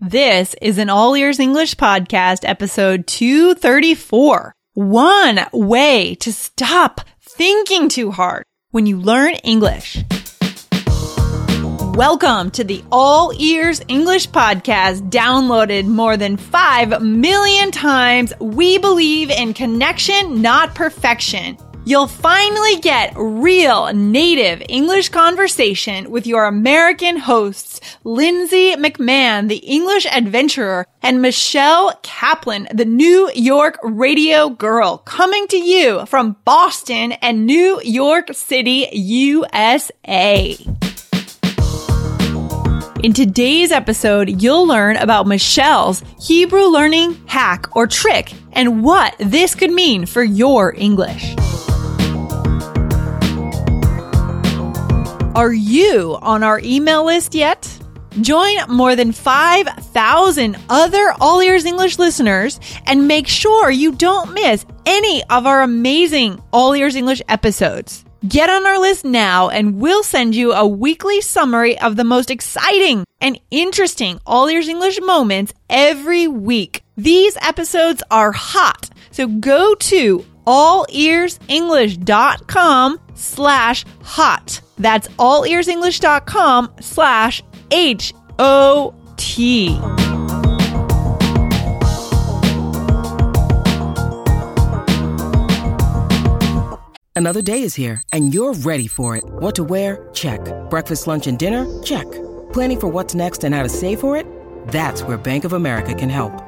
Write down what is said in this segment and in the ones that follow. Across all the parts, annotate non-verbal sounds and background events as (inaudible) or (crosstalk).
This is an All Ears English podcast, episode 234. One way to stop thinking too hard when you learn English. Welcome to the All Ears English podcast, downloaded more than 5 million times. We believe in connection, not perfection. You'll finally get real native English conversation with your American hosts, Lindsay McMahon, the English adventurer, and Michelle Kaplan, the New York radio girl, coming to you from Boston and New York City, USA. In today's episode, you'll learn about Michelle's Hebrew learning hack or trick and what this could mean for your English. Are you on our email list yet? Join more than 5,000 other All Ears English listeners and make sure you don't miss any of our amazing All Ears English episodes. Get on our list now and we'll send you a weekly summary of the most exciting and interesting All Ears English moments every week. These episodes are hot, so go to allearsenglish.com slash hot. That's allearsenglish.com slash H O T. Another day is here, and you're ready for it. What to wear? Check. Breakfast, lunch, and dinner? Check. Planning for what's next and how to save for it? That's where Bank of America can help.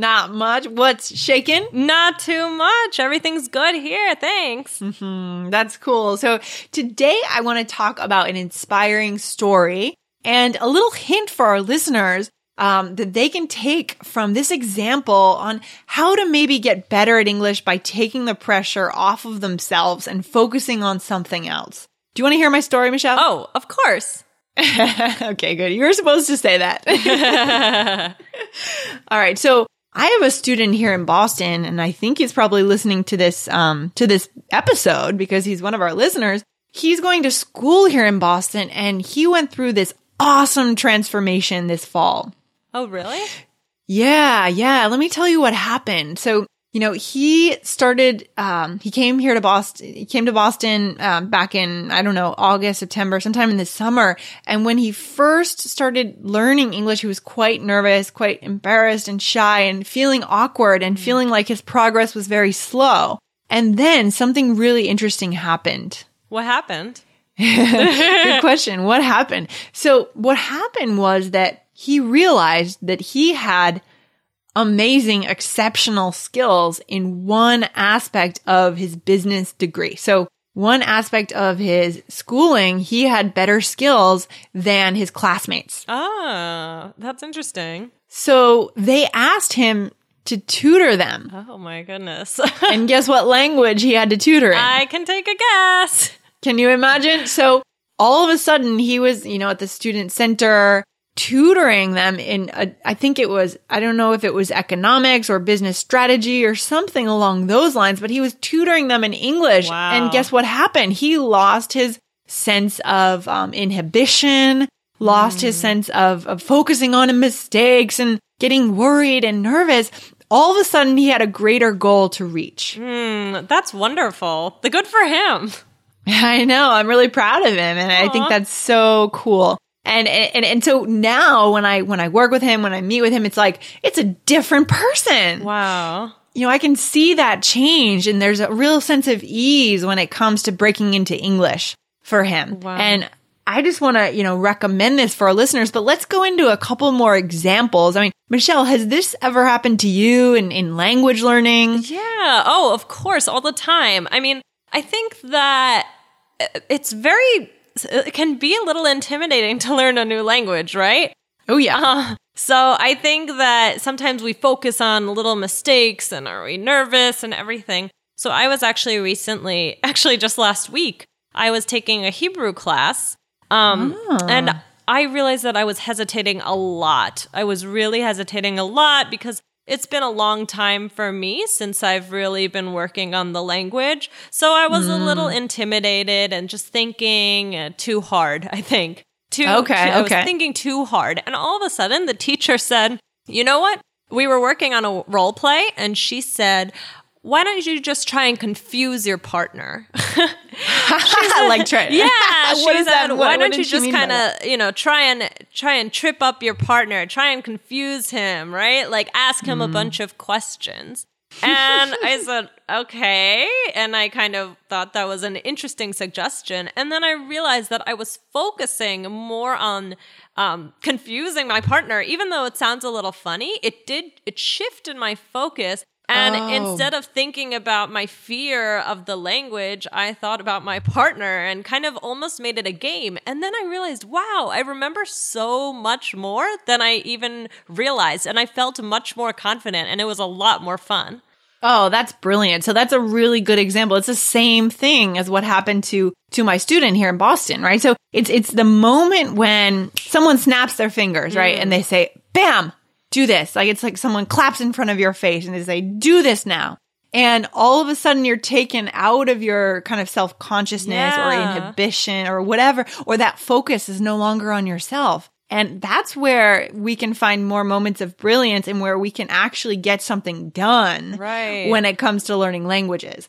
Not much. What's shaking? Not too much. Everything's good here. Thanks. Mm, that's cool. So today I want to talk about an inspiring story and a little hint for our listeners um, that they can take from this example on how to maybe get better at English by taking the pressure off of themselves and focusing on something else. Do you want to hear my story, Michelle? Oh, of course. (laughs) okay, good. You were supposed to say that. (laughs) (laughs) All right. So I have a student here in Boston, and I think he's probably listening to this um, to this episode because he's one of our listeners. He's going to school here in Boston, and he went through this awesome transformation this fall. Oh, really? Yeah, yeah. Let me tell you what happened. So, you know, he started, um, he came here to Boston, he came to Boston, um, back in, I don't know, August, September, sometime in the summer. And when he first started learning English, he was quite nervous, quite embarrassed and shy and feeling awkward and feeling like his progress was very slow. And then something really interesting happened. What happened? (laughs) Good question. What happened? So what happened was that he realized that he had amazing, exceptional skills in one aspect of his business degree. So one aspect of his schooling, he had better skills than his classmates. Ah, that's interesting. So they asked him to tutor them. Oh my goodness. (laughs) and guess what language he had to tutor in? I can take a guess. Can you imagine? So all of a sudden he was, you know, at the student center tutoring them in a, I think it was, I don't know if it was economics or business strategy or something along those lines, but he was tutoring them in English. Wow. And guess what happened? He lost his sense of um, inhibition, lost mm. his sense of, of focusing on mistakes and getting worried and nervous. All of a sudden, he had a greater goal to reach. Mm, that's wonderful. The good for him. (laughs) I know. I'm really proud of him. And Aww. I think that's so cool. And, and and so now when I when I work with him, when I meet with him, it's like it's a different person. Wow. You know, I can see that change and there's a real sense of ease when it comes to breaking into English for him. Wow. And I just want to, you know, recommend this for our listeners, but let's go into a couple more examples. I mean, Michelle, has this ever happened to you in, in language learning? Yeah. Oh, of course, all the time. I mean, I think that it's very it can be a little intimidating to learn a new language, right? Oh, yeah. Uh, so I think that sometimes we focus on little mistakes and are we nervous and everything. So I was actually recently, (laughs) actually just last week, I was taking a Hebrew class. Um, And I realized that I was hesitating a lot. I was really hesitating a lot because it's been a long time for me since I've really been working on the language. So I was a little intimidated and just thinking uh, too hard, I think. Too, Okay, I okay. was thinking too hard. And all of a sudden, the teacher said, You know what? We were working on a role play, and she said, why don't you just try and confuse your partner? (laughs) I like trying. Yeah, (laughs) what she is said, that? What- why what don't you just kind of, you know, try and try and trip up your partner, try and confuse him, right? Like ask him a Mm. bunch of questions. And I (laughs) said, okay. And I kind of thought that was an interesting suggestion. And then I realized that I was focusing more on um, confusing my partner, even though it sounds a little funny. It did, it shifted my focus. And Oh. instead of thinking about my fear of the language, I thought about my partner and kind of almost made it a game. And then I realized, wow, I remember so much more than I even realized. And I felt much more confident and it was a lot more fun. Oh, that's brilliant. So that's a really good example. It's the same thing as what happened to to my student here in Boston, right? So it's it's the moment when someone snaps their fingers, right? And mm. they say, "Bam, do this." Like it's like someone claps in front of your face and they say, "Do this now." And all of a sudden you're taken out of your kind of self-consciousness or inhibition or whatever, or that focus is no longer on yourself. And that's where we can find more moments of brilliance and where we can actually get something done Right. when it comes to learning languages.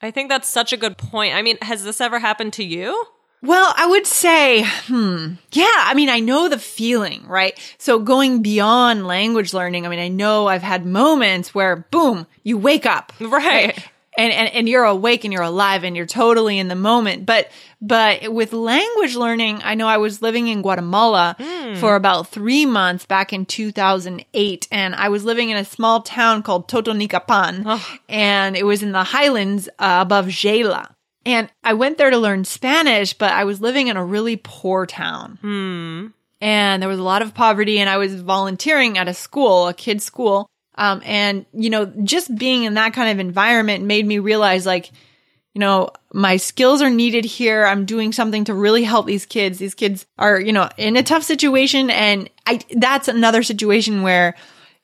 I think that's such a good point. I mean, has this ever happened to you? Well, I would say, hmm, yeah, I mean, I know the feeling, right? So going beyond language learning, I mean, I know I've had moments where, boom, you wake up. Right. And, and, and you're awake and you're alive and you're totally in the moment. But, but with language learning, I know I was living in Guatemala for about three months back in 2008. And I was living in a small town called Totonicapan. And it was in the highlands uh, above Xela. And I went there to learn Spanish, but I was living in a really poor town. And there was a lot of poverty, and I was volunteering at a school, a kid's school. Um, and, you know, just being in that kind of environment made me realize, like, you know, my skills are needed here. I'm doing something to really help these kids. These kids are, you know, in a tough situation. And I, that's another situation where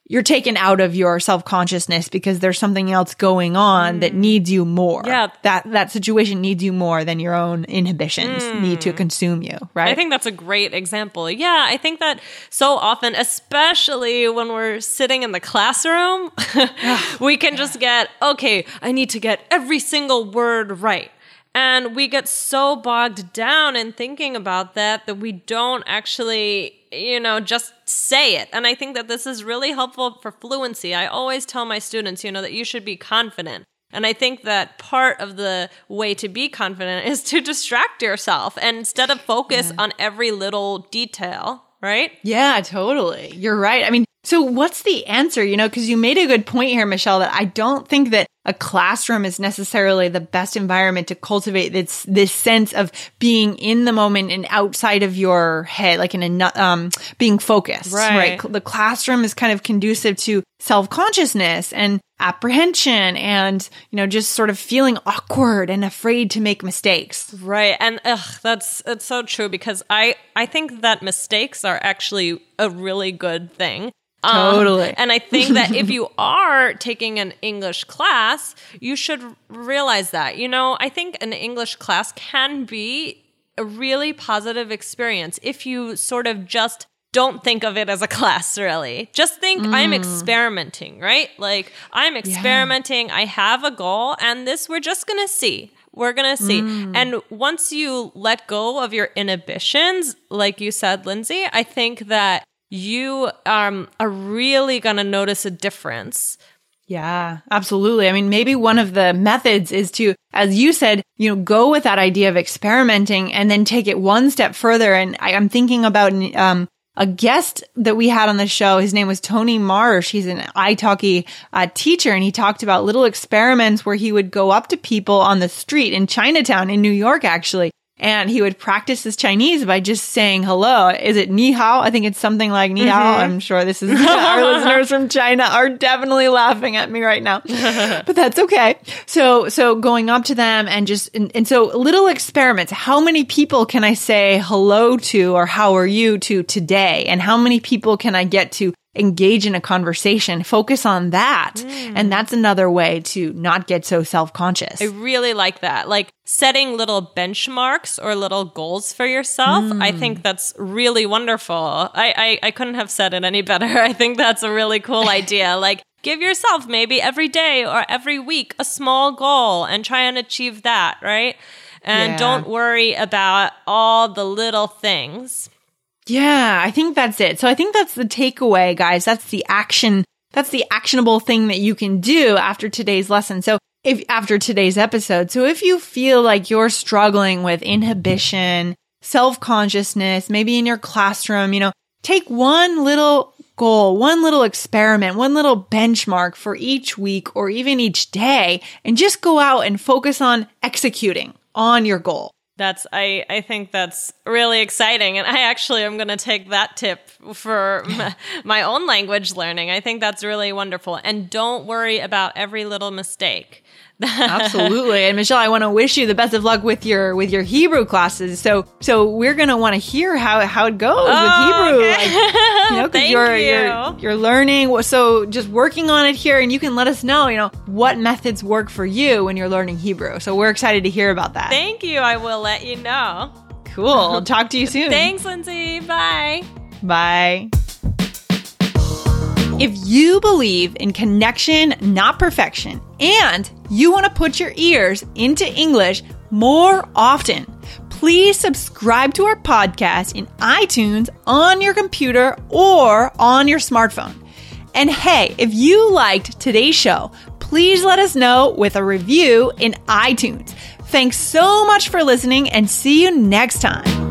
you're taken out of your self-consciousness because there's something else going on that mm. needs you more. Yeah. That, that situation needs you more than your own inhibitions mm. need to consume you, right? I think that's a great example. Yeah, I think that so often, especially when we're sitting in the classroom, (laughs) (sighs) we can just get, okay, I need to get every single word right. And we get so bogged down in thinking about that that we don't actually, you know, just say it. And I think that this is really helpful for fluency. I always tell my students, you know, that you should be confident. And I think that part of the way to be confident is to distract yourself and instead of focus on every little detail, right? Yeah, totally. You're right. I mean, so what's the answer? You know, because you made a good point here, Michelle, that I don't think that a classroom is necessarily the best environment to cultivate this this sense of being in the moment and outside of your head, like in a um being focused. Right. The classroom is kind of conducive to self consciousness and apprehension, and you know, just sort of feeling awkward and afraid to make mistakes. Right. And ugh, that's it's so true because I I think that mistakes are actually a really good thing. Um, Totally. and I think that if you (laughs) are taking an English class, you should realize that. You know, I think an English class can be a really positive experience if you sort of just don't think of it as a (laughs) class really. Just think I'm experimenting, right? Like I'm experimenting, I have a goal and this we're just going to see. We're going to see. And once you let go of your inhibitions, like you said, Lindsay, I think that you um, are really going to notice a difference Yeah, absolutely. I mean, maybe one of the methods is to, as you said, you know, go with that idea of experimenting and then take it one step further. And I, am thinking about, um, a guest that we had on the show. His name was Tony Marsh. He's an italki uh, teacher and he talked about little experiments where he would go up to people on the street in Chinatown in New York, actually, and he would practice his Chinese by just saying hello. Is it ni hao? I think it's something like ni hao. Mm-hmm. I'm sure this is our (laughs) listeners from China are definitely laughing at me right now, (laughs) but that's okay. So, so going up to them and just, and, and so little experiments. How many people can I say hello to or how are you to today? And how many people can I get to engage in a conversation, focus on that. Mm. And that's another way to not get so self conscious. I really like that. Like setting little benchmarks or little goals for yourself. Mm. I think that's really wonderful. I, I, I couldn't have said it any better. (laughs) I think that's a really cool idea. (laughs) Like, give yourself maybe every day or every week a small goal and try and achieve that, right? And yeah. don't worry about all the little things. Yeah, I think that's it. So I think that's the takeaway, guys. That's the action. That's the actionable thing that you can do after today's lesson. So if after today's episode, so if you feel like you're struggling with inhibition, self-consciousness, maybe in your classroom, you know, take one little goal, one little experiment, one little benchmark for each week or even each day and just go out and focus on executing on your goal. That's I I think that's really exciting and I actually am going to take that tip for my, (laughs) my own language learning. I think that's really wonderful and don't worry about every little mistake. Absolutely. And Michelle, I want to wish you the best of luck with your with your Hebrew classes. So so we're gonna want to hear how how it goes oh, with Hebrew. Okay. Like, you know, because (laughs) you're, you. you're you're learning. So just working on it here, and you can let us know, you know, what methods work for you when you're learning Hebrew. So we're excited to hear about that. Thank you. I will let you know. Cool. Talk to you soon. (laughs) Thanks, Lindsay. Bye. Bye. If you believe in connection, not perfection, and you want to put your ears into English more often, please subscribe to our podcast in iTunes on your computer or on your smartphone. And hey, if you liked today's show, please let us know with a review in iTunes. Thanks so much for listening and see you next time.